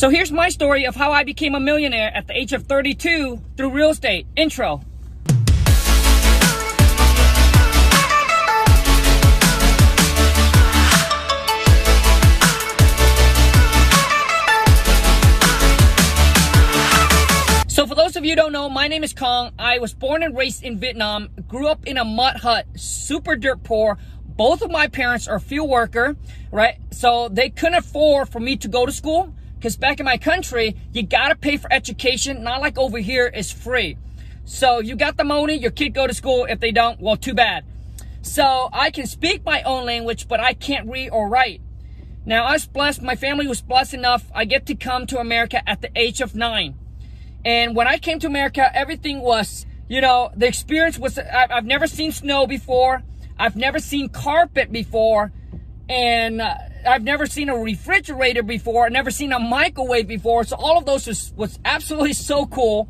So here's my story of how I became a millionaire at the age of 32 through real estate. Intro. So for those of you don't know, my name is Khang. I was born and raised in Vietnam, grew up in a mud hut, super dirt poor. Both of my parents are field worker, right? So they couldn't afford for me to go to school because back in my country, you gotta pay for education. Not like over here, it's free. So you got the money, your kid go to school. If they don't, well, too bad. So I can speak my own language, but I can't read or write. Now I was blessed, my family was blessed enough. I get to come to America at the age of nine. And when I came to America, everything was, you know, the experience was, I've never seen snow before. I've never seen carpet before. And uh, I've never seen a refrigerator before. I've never seen a microwave before. So all of those was, was absolutely so cool.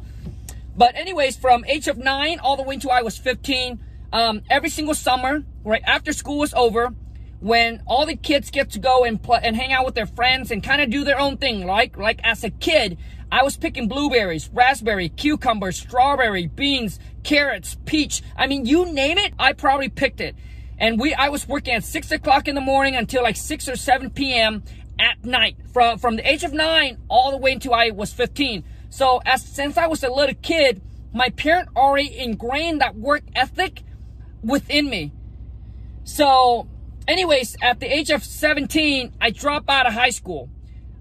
But anyways, from age of nine all the way until I was 15, um, every single summer, right after school was over, when all the kids get to go and play and hang out with their friends and kind of do their own thing, like like as a kid, I was picking blueberries, raspberry, cucumber, strawberry, beans, carrots, peach. I mean, you name it, I probably picked it. And we, I was working at six o'clock in the morning until like six or seven p.m. at night, from from the age of nine all the way until I was 15. So as since I was a little kid, my parent already ingrained that work ethic within me. So, anyways, at the age of 17, I dropped out of high school.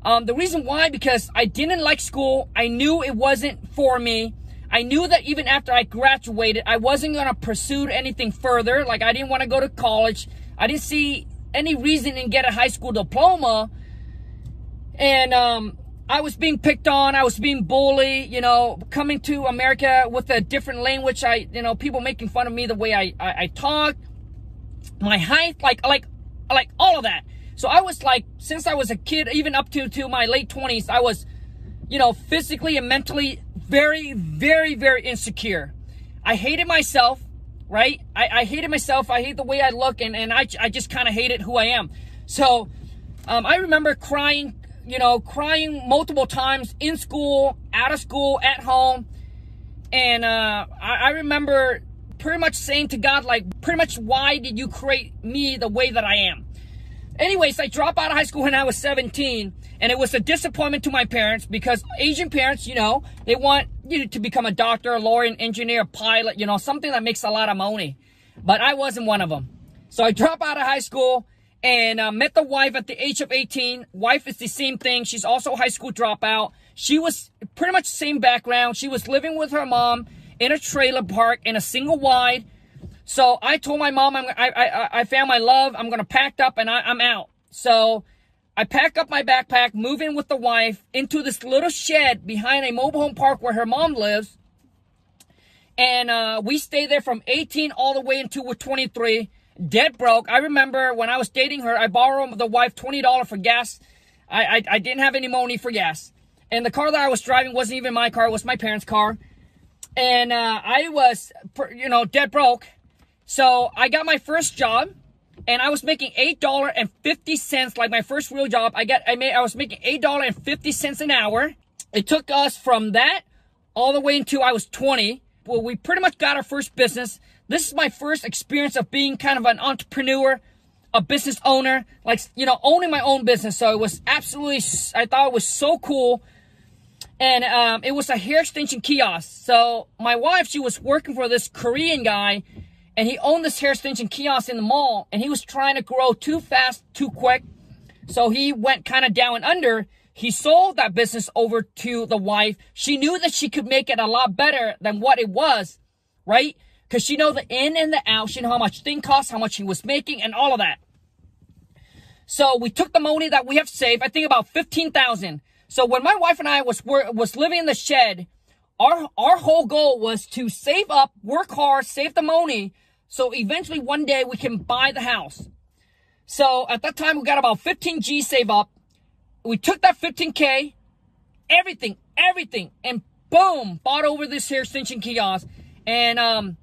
Um, the reason why, because I didn't like school. I knew it wasn't for me. I knew that even after I graduated, I wasn't going to pursue anything further. Like, I didn't want to go to college. I didn't see any reason in get a high school diploma. And, um, I was being picked on. I was being bullied, you know, coming to America with a different language. I, you know, people making fun of me the way I, I, I talk, my height, like, like, like all of that. So I was like, since I was a kid, even up to, to my late 20s, I was, you know, physically and mentally very, very, very insecure. I hated myself, right? I, I hated myself. I hate the way I look, and, and I, I just kind of hated who I am. So um, I remember crying, you know, crying multiple times in school, out of school, at home. And uh, I, I remember pretty much saying to God, like, pretty much, why did you create me the way that I am? Anyways, I dropped out of high school when I was 17, and it was a disappointment to my parents because Asian parents, you know, they want you to become a doctor, a lawyer, an engineer, a pilot, you know, something that makes a lot of money. But I wasn't one of them. So I dropped out of high school and uh, met the wife at the age of 18. Wife is the same thing. She's also a high school dropout. She was pretty much the same background. She was living with her mom in a trailer park in a single wide so I told my mom, I'm, I, I, I found my love. I'm going to pack up and I, I'm out. So I pack up my backpack, move in with the wife into this little shed behind a mobile home park where her mom lives. And uh, we stay there from 18 all the way until we're 23, dead broke. I remember when I was dating her, I borrowed the wife $20 for gas. I, I, I didn't have any money for gas. And the car that I was driving wasn't even my car, it was my parents' car. And uh, I was, you know, dead broke. So I got my first job and I was making $8.50 like my first real job. I got I made I was making $8.50 an hour. It took us from that all the way until I was 20. Well, we pretty much got our first business. This is my first experience of being kind of an entrepreneur, a business owner, like, you know, owning my own business. So it was absolutely, I thought it was so cool. And um, it was a hair extension kiosk. So my wife, she was working for this Korean guy and he owned this hair extension kiosk in the mall and he was trying to grow too fast, too quick. So he went kind of down and under. He sold that business over to the wife. She knew that she could make it a lot better than what it was, right? Because she know the in and the out. She know how much thing cost, how much he was making, and all of that. So we took the money that we have saved. I think about fifteen thousand. So when my wife and I was was living in the shed, our our whole goal was to save up, work hard, save the money so eventually one day we can buy the house. So at that time we got about 15 G save up. We took that 15K, everything, everything, and boom, bought over this hair extension kiosk. And um,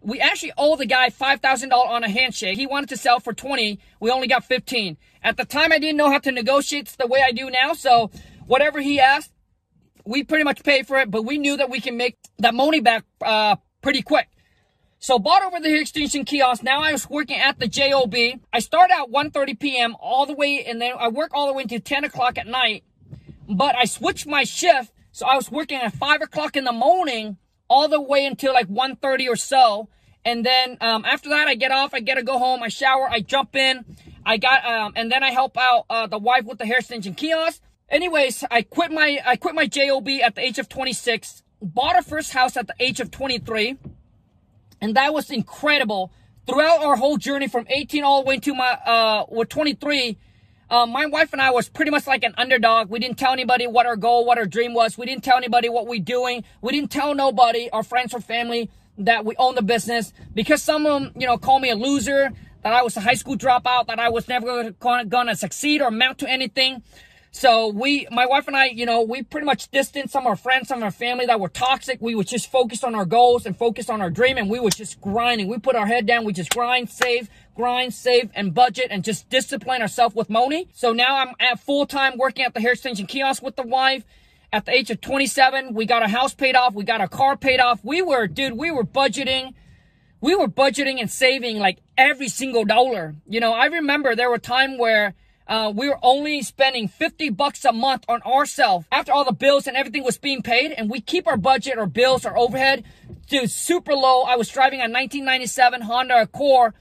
we actually owe the guy $5,000 on a handshake. He wanted to sell for 20. We only got 15. At the time, I didn't know how to negotiate the way I do now. So whatever he asked, we pretty much paid for it, but we knew that we can make that money back uh, pretty quick. So bought over the hair extension kiosk. Now I was working at the JOB. I start at 1.30 p.m. all the way, and then I work all the way until 10 o'clock at night. But I switched my shift, so I was working at 5 o'clock in the morning all the way until like 1.30 or so. And then um, after that, I get off, I get to go home, I shower, I jump in. I got, um, and then I help out uh, the wife with the hair extension kiosk. Anyways, I quit my I quit my job at the age of 26. Bought a first house at the age of 23, and that was incredible. Throughout our whole journey from 18 all the way to my uh with 23, uh, my wife and I was pretty much like an underdog. We didn't tell anybody what our goal, what our dream was. We didn't tell anybody what we're doing. We didn't tell nobody, our friends or family, that we own the business because some of them, you know, call me a loser, that I was a high school dropout, that I was never gonna, gonna succeed or amount to anything. So we, my wife and I, you know, we pretty much distanced some of our friends, some of our family that were toxic. We would just focus on our goals and focus on our dream and we would just grinding. We put our head down. We just grind, save, grind, save, and budget and just discipline ourselves with money. So now I'm at full time working at the hair extension kiosk with the wife. At the age of 27, we got our house paid off. We got our car paid off. We were, dude, we were budgeting. We were budgeting and saving like every single dollar. You know, I remember there were time where uh, we were only spending 50 bucks a month on ourselves after all the bills and everything was being paid. And we keep our budget, our bills, our overhead to super low. I was driving a 1997 Honda Accord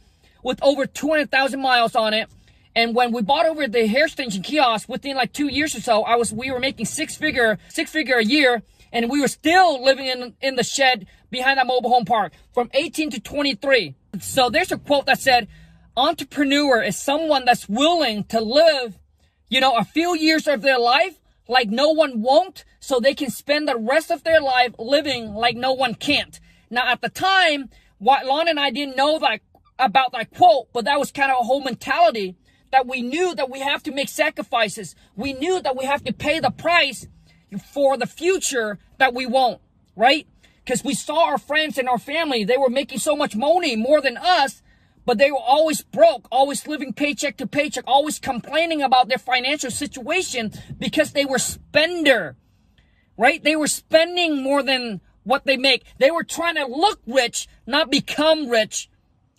with over 200,000 miles on it. And when we bought over the hair extension kiosk within like two years or so, I was, we were making six figure, six figure a year. And we were still living in, in the shed behind that mobile home park from 18 to 23. So there's a quote that said, entrepreneur is someone that's willing to live, you know, a few years of their life like no one won't, so they can spend the rest of their life living like no one can't. Now, at the time, Lon and I didn't know that about that quote, but that was kind of a whole mentality that we knew that we have to make sacrifices. We knew that we have to pay the price for the future that we won't, right? Because we saw our friends and our family, they were making so much money more than us but they were always broke, always living paycheck to paycheck, always complaining about their financial situation because they were spender, right? They were spending more than what they make. They were trying to look rich, not become rich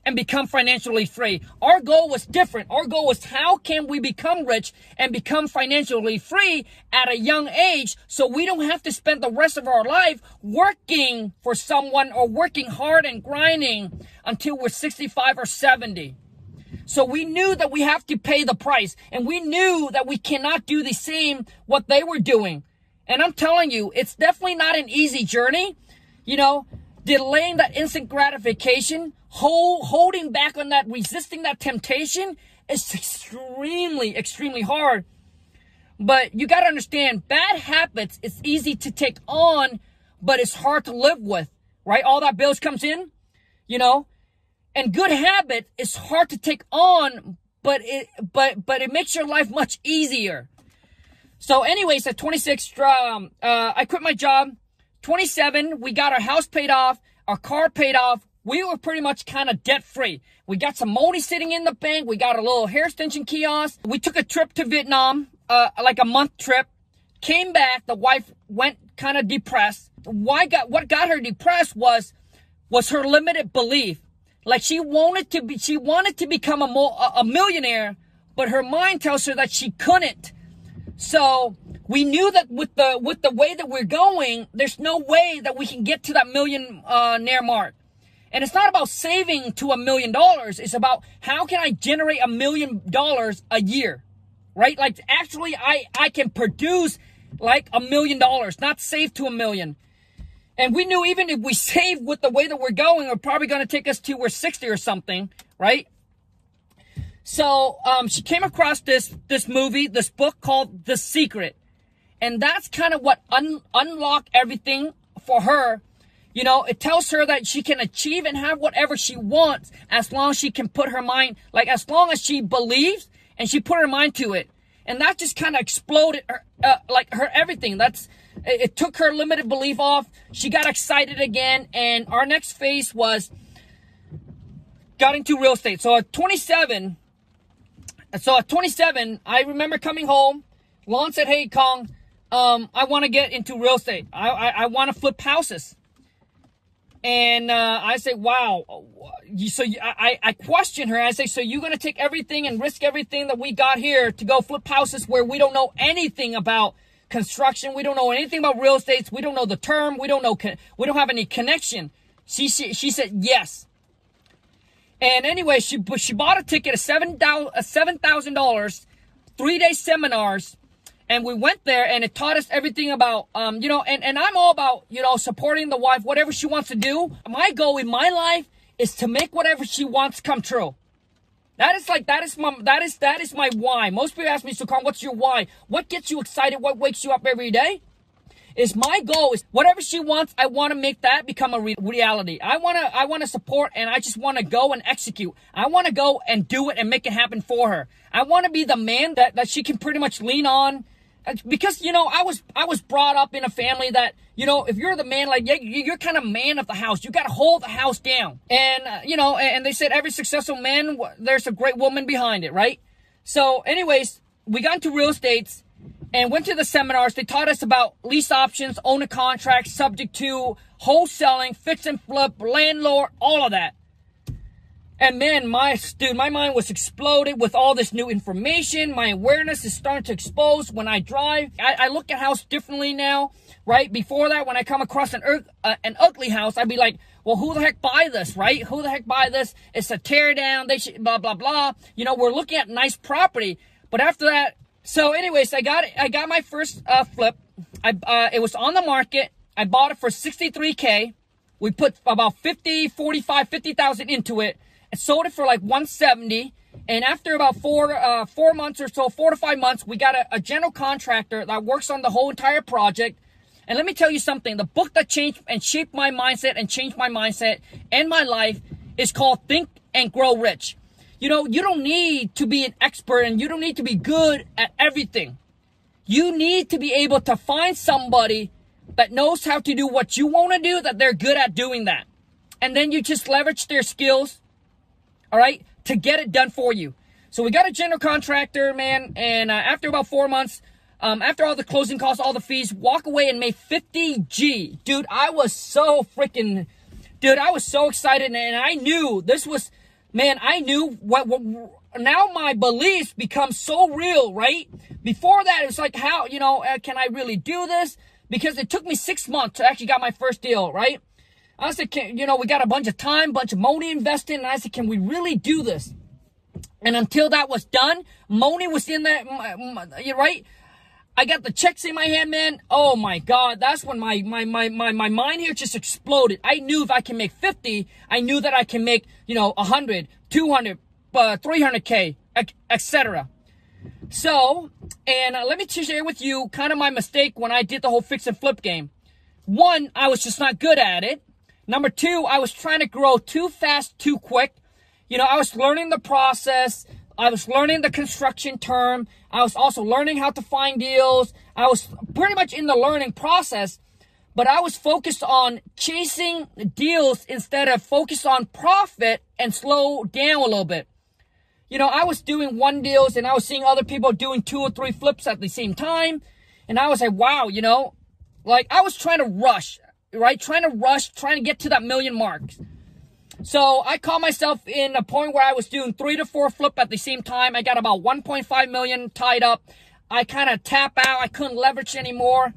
and become financially free. Our goal was different. Our goal was how can we become rich and become financially free at a young age so we don't have to spend the rest of our life working for someone or working hard and grinding until we're 65 or 70. So we knew that we have to pay the price and we knew that we cannot do the same what they were doing. And I'm telling you, it's definitely not an easy journey. You know, delaying that instant gratification, hold, holding back on that, resisting that temptation is extremely, extremely hard. But you got to understand, bad habits is easy to take on, but it's hard to live with, right? All that bills comes in, you know, and good habit is hard to take on, but it, but, but it makes your life much easier. So anyways, at 26, um, uh, I quit my job. 27, we got our house paid off, our car paid off. We were pretty much kind of debt free. We got some money sitting in the bank. We got a little hair extension kiosk. We took a trip to Vietnam, uh, like a month trip. Came back. The wife went kind of depressed. Why got what got her depressed was was her limited belief. Like she wanted to be, she wanted to become a, mo- a millionaire, but her mind tells her that she couldn't. So we knew that with the with the way that we're going, there's no way that we can get to that million uh, mark. And it's not about saving to a million dollars. It's about how can I generate a million dollars a year, right? Like actually, I I can produce like a million dollars, not save to a million. And we knew even if we save with the way that we're going, we're probably going to take us to we're 60 or something, right? So um, she came across this this movie, this book called The Secret. And that's kind of what un- unlocked everything for her. You know, it tells her that she can achieve and have whatever she wants as long as she can put her mind, like as long as she believes and she put her mind to it. And that just kind of exploded her, uh, like her everything. That's, it, it took her limited belief off. She got excited again. And our next phase was got into real estate. So at 27, so at 27, I remember coming home. Lon said, Hey, Khang, um, I want to get into real estate. I, I, I want to flip houses. And uh, I say, wow. So I, I question her. I say, so you're going to take everything and risk everything that we got here to go flip houses where we don't know anything about construction. We don't know anything about real estate. We don't know the term. We don't know. We don't have any connection. She, she, she said yes. And anyway, she she bought a ticket of seven seven thousand dollars, three day seminars, and we went there and it taught us everything about um you know and and I'm all about you know supporting the wife whatever she wants to do. My goal in my life is to make whatever she wants come true. That is like that is my that is that is my why. Most people ask me, so what's your why? What gets you excited? What wakes you up every day? is my goal is whatever she wants i want to make that become a re- reality i want to i want to support and i just want to go and execute i want to go and do it and make it happen for her i want to be the man that, that she can pretty much lean on because you know i was i was brought up in a family that you know if you're the man like you're kind of man of the house you got to hold the house down and uh, you know and they said every successful man there's a great woman behind it right so anyways we got into real estates and went to the seminars. They taught us about lease options, owner contracts, subject to wholesaling, fix and flip, landlord, all of that. And man, my dude, my mind was exploded with all this new information. My awareness is starting to expose when I drive. I, I look at house differently now, right? Before that, when I come across an uh, an ugly house, I'd be like, well, who the heck buy this, right? Who the heck buy this? It's a tear down. They should blah blah blah. You know, we're looking at nice property, but after that, so, anyways, I got I got my first uh, flip. I uh, it was on the market. I bought it for 63k. We put about 50, 45, 50,000 into it. Sold it for like 170. And after about four uh, four months or so, four to five months, we got a, a general contractor that works on the whole entire project. And let me tell you something: the book that changed and shaped my mindset and changed my mindset and my life is called Think and Grow Rich. You know, you don't need to be an expert and you don't need to be good at everything. You need to be able to find somebody that knows how to do what you want to do, that they're good at doing that. And then you just leverage their skills, all right, to get it done for you. So we got a general contractor, man, and uh, after about four months, um, after all the closing costs, all the fees, walk away and make 50G. Dude, I was so freaking, dude, I was so excited and I knew this was, man, I knew what, what now my beliefs become so real, right? Before that, it was like, how, you know, uh, can I really do this? Because it took me six months to actually got my first deal, right? I said, can, you know, we got a bunch of time, bunch of money invested, and I said, can we really do this? And until that was done, money was in there, right? I got the checks in my hand, man. Oh my God. That's when my, my, my, my, my mind here just exploded. I knew if I can make 50, I knew that I can make, you know, 100, 200, uh, 300K, etc. So, and uh, let me share with you kind of my mistake when I did the whole fix and flip game. One, I was just not good at it. Number two, I was trying to grow too fast, too quick. You know, I was learning the process. I was learning the construction term. I was also learning how to find deals. I was pretty much in the learning process, but I was focused on chasing deals instead of focused on profit and slow down a little bit. You know, I was doing one deals and I was seeing other people doing two or three flips at the same time. And I was like, wow, you know, like I was trying to rush, right? Trying to rush, trying to get to that million marks. So I caught myself in a point where I was doing three to four flip at the same time. I got about 1.5 million tied up. I kind of tap out. I couldn't leverage anymore.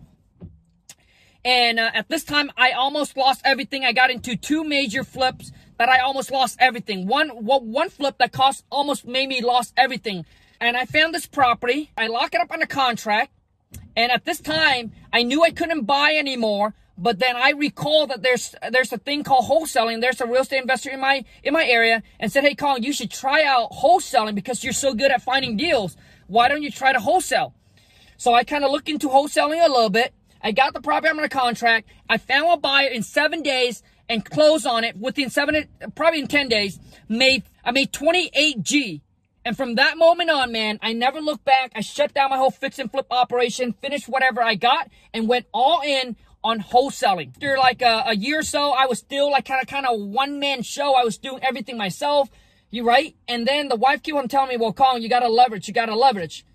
And uh, at this time, I almost lost everything. I got into two major flips that I almost lost everything. One, one flip that cost almost made me lost everything. And I found this property. I lock it up on a contract. And at this time, I knew I couldn't buy anymore. But then I recall that there's there's a thing called wholesaling. There's a real estate investor in my in my area and said, "Hey, Colin, you should try out wholesaling because you're so good at finding deals. Why don't you try to wholesale?" So I kind of looked into wholesaling a little bit. I got the property under contract. I found a buyer in seven days and closed on it within seven, probably in ten days. Made I made 28 G. And from that moment on, man, I never looked back. I shut down my whole fix and flip operation, finished whatever I got, and went all in on wholesaling. After like a, a year or so, I was still like kind of kind of one man show. I was doing everything myself. You right? And then the wife kept on telling me, "Well, Colin, you got to leverage. You got to leverage."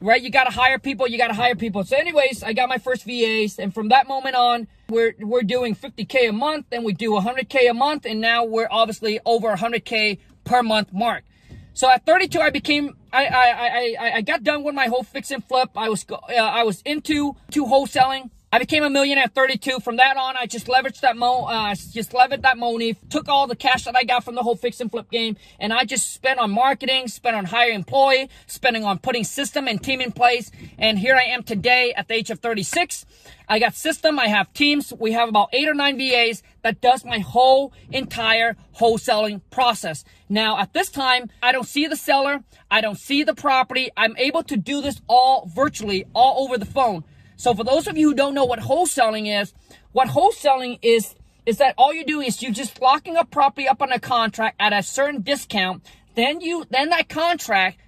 right? You got to hire people. You got to hire people. So anyways, I got my first VAs. And from that moment on, we're, we're doing 50K a month. Then we do 100K a month. And now we're obviously over 100K per month mark. So at 32, I became, I, I, I, I got done with my whole fix and flip. I was, uh, I was into, to wholesaling. I became a millionaire at 32. From that on, I just leveraged that mo, uh, just leveraged that money, took all the cash that I got from the whole fix and flip game, and I just spent on marketing, spent on hiring employee, spending on putting system and team in place. And here I am today at the age of 36. I got system, I have teams. We have about eight or nine VAs that does my whole entire wholesaling process. Now, at this time, I don't see the seller. I don't see the property. I'm able to do this all virtually, all over the phone. So for those of you who don't know what wholesaling is, what wholesaling is, is that all you do is you're just locking a property up on a contract at a certain discount. Then you, then that contract,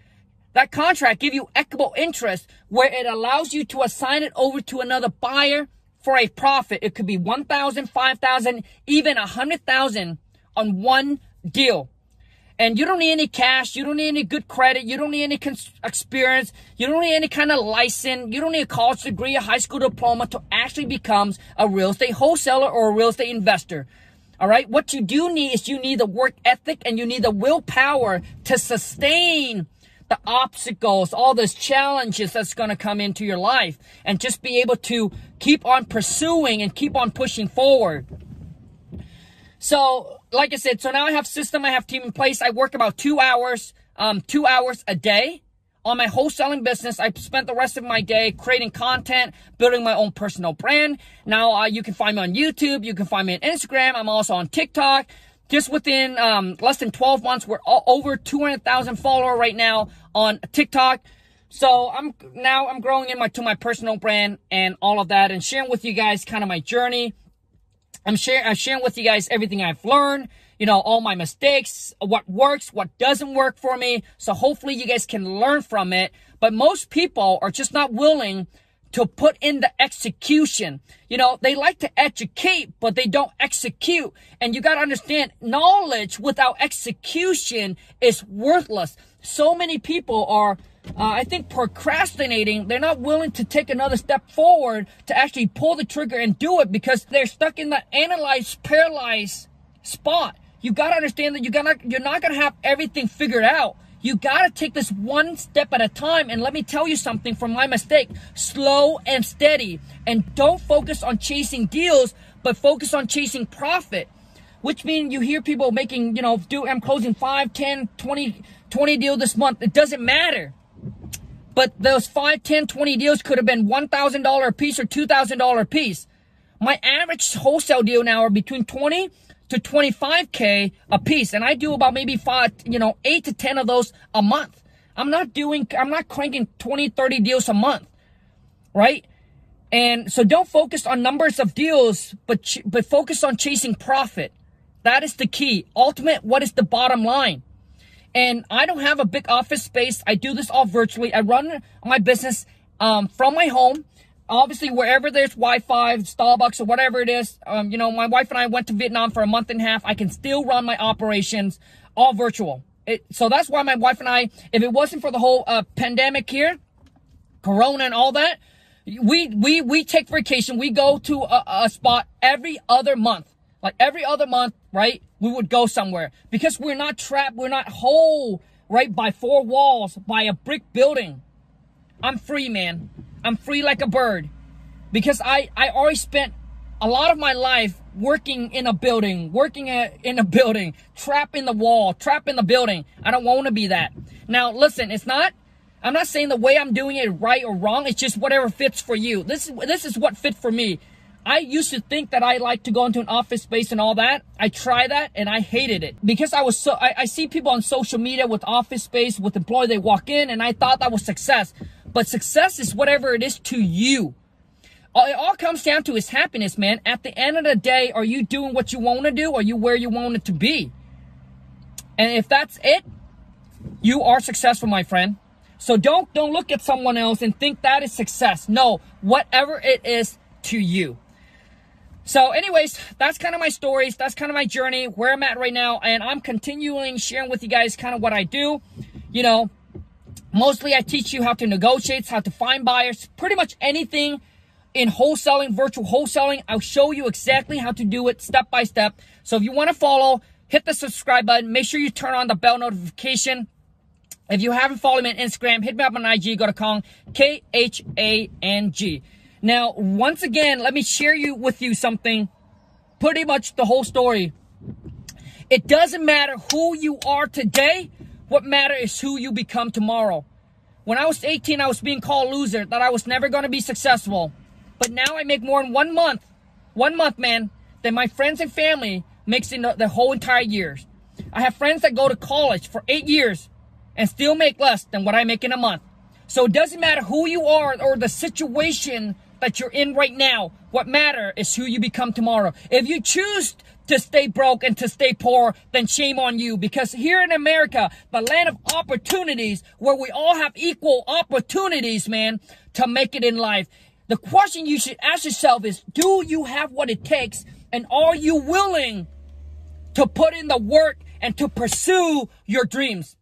that contract give you equitable interest where it allows you to assign it over to another buyer for a profit. It could be 1,000, 5,000, even 100,000 on one deal. And you don't need any cash. You don't need any good credit. You don't need any experience. You don't need any kind of license. You don't need a college degree, a high school diploma to actually become a real estate wholesaler or a real estate investor. All right. What you do need is you need the work ethic and you need the willpower to sustain the obstacles, all those challenges that's going to come into your life and just be able to keep on pursuing and keep on pushing forward. So, like I said, so now I have system, I have team in place. I work about two hours, um, two hours a day on my wholesaling business. I spent the rest of my day creating content, building my own personal brand. Now, uh, you can find me on YouTube. You can find me on Instagram. I'm also on TikTok. Just within um, less than 12 months, we're over 200,000 follower right now on TikTok. So I'm now I'm growing in my to my personal brand and all of that, and sharing with you guys kind of my journey I'm sharing, I'm sharing with you guys everything I've learned, you know, all my mistakes, what works, what doesn't work for me. So hopefully you guys can learn from it. But most people are just not willing to put in the execution. You know, they like to educate, but they don't execute. And you got to understand knowledge without execution is worthless. So many people are uh, I think procrastinating, they're not willing to take another step forward to actually pull the trigger and do it because they're stuck in that analyzed, paralyzed spot. You gotta understand that you gotta, you're not gonna have everything figured out. You gotta take this one step at a time. And let me tell you something from my mistake. Slow and steady. And don't focus on chasing deals, but focus on chasing profit. Which means you hear people making, you know, do, I'm closing 5, 10, 20, 20 deals this month. It doesn't matter. But those 5, 10, 20 deals could have been $1,000 a piece or $2,000 a piece. My average wholesale deal now are between 20 to 25K a piece. And I do about maybe five, you know, eight to 10 of those a month. I'm not doing, I'm not cranking 20, 30 deals a month. Right? And so don't focus on numbers of deals, but, but focus on chasing profit. That is the key. Ultimate, what is the bottom line? And I don't have a big office space. I do this all virtually. I run my business um, from my home. Obviously, wherever there's Wi-Fi, Starbucks, or whatever it is, um, you know, my wife and I went to Vietnam for a month and a half. I can still run my operations all virtual. It, so that's why my wife and I, if it wasn't for the whole uh, pandemic here, Corona and all that, we we we take vacation. We go to a, a spot every other month. Like every other month, right? We would go somewhere because we're not trapped. We're not whole, right? By four walls, by a brick building. I'm free, man. I'm free like a bird because I, I already spent a lot of my life working in a building, working in a building, trapped in the wall, trapped in the building. I don't want to be that. Now, listen, it's not, I'm not saying the way I'm doing it right or wrong. It's just whatever fits for you. This this is what fit for me. I used to think that I like to go into an office space and all that. I tried that and I hated it because I was so, I, I see people on social media with office space, with employee, they walk in and I thought that was success. But success is whatever it is to you. It all comes down to is happiness, man. At the end of the day, are you doing what you want to do? Are you where you want it to be? And if that's it, you are successful, my friend. So don't, don't look at someone else and think that is success. No, whatever it is to you. So anyways, that's kind of my stories. That's kind of my journey, where I'm at right now. And I'm continuing sharing with you guys kind of what I do. You know, Mostly I teach you how to negotiate, how to find buyers, pretty much anything in wholesaling, virtual wholesaling. I'll show you exactly how to do it step by step. So if you want to follow, hit the subscribe button. Make sure you turn on the bell notification. If you haven't followed me on Instagram, hit me up on IG, go to Khang, K-H-A-N-G. Now, once again, let me share you with you something, pretty much the whole story. It doesn't matter who you are today, what matter is who you become tomorrow. When I was 18, I was being called loser, that I was never going to be successful. But now I make more in one month, one month, man, than my friends and family makes in the, the whole entire years. I have friends that go to college for eight years and still make less than what I make in a month. So it doesn't matter who you are or the situation that you're in right now. What matter is who you become tomorrow. If you choose to stay broke and to stay poor, then shame on you. Because here in America, the land of opportunities, where we all have equal opportunities, man, to make it in life. The question you should ask yourself is, do you have what it takes? And are you willing to put in the work and to pursue your dreams?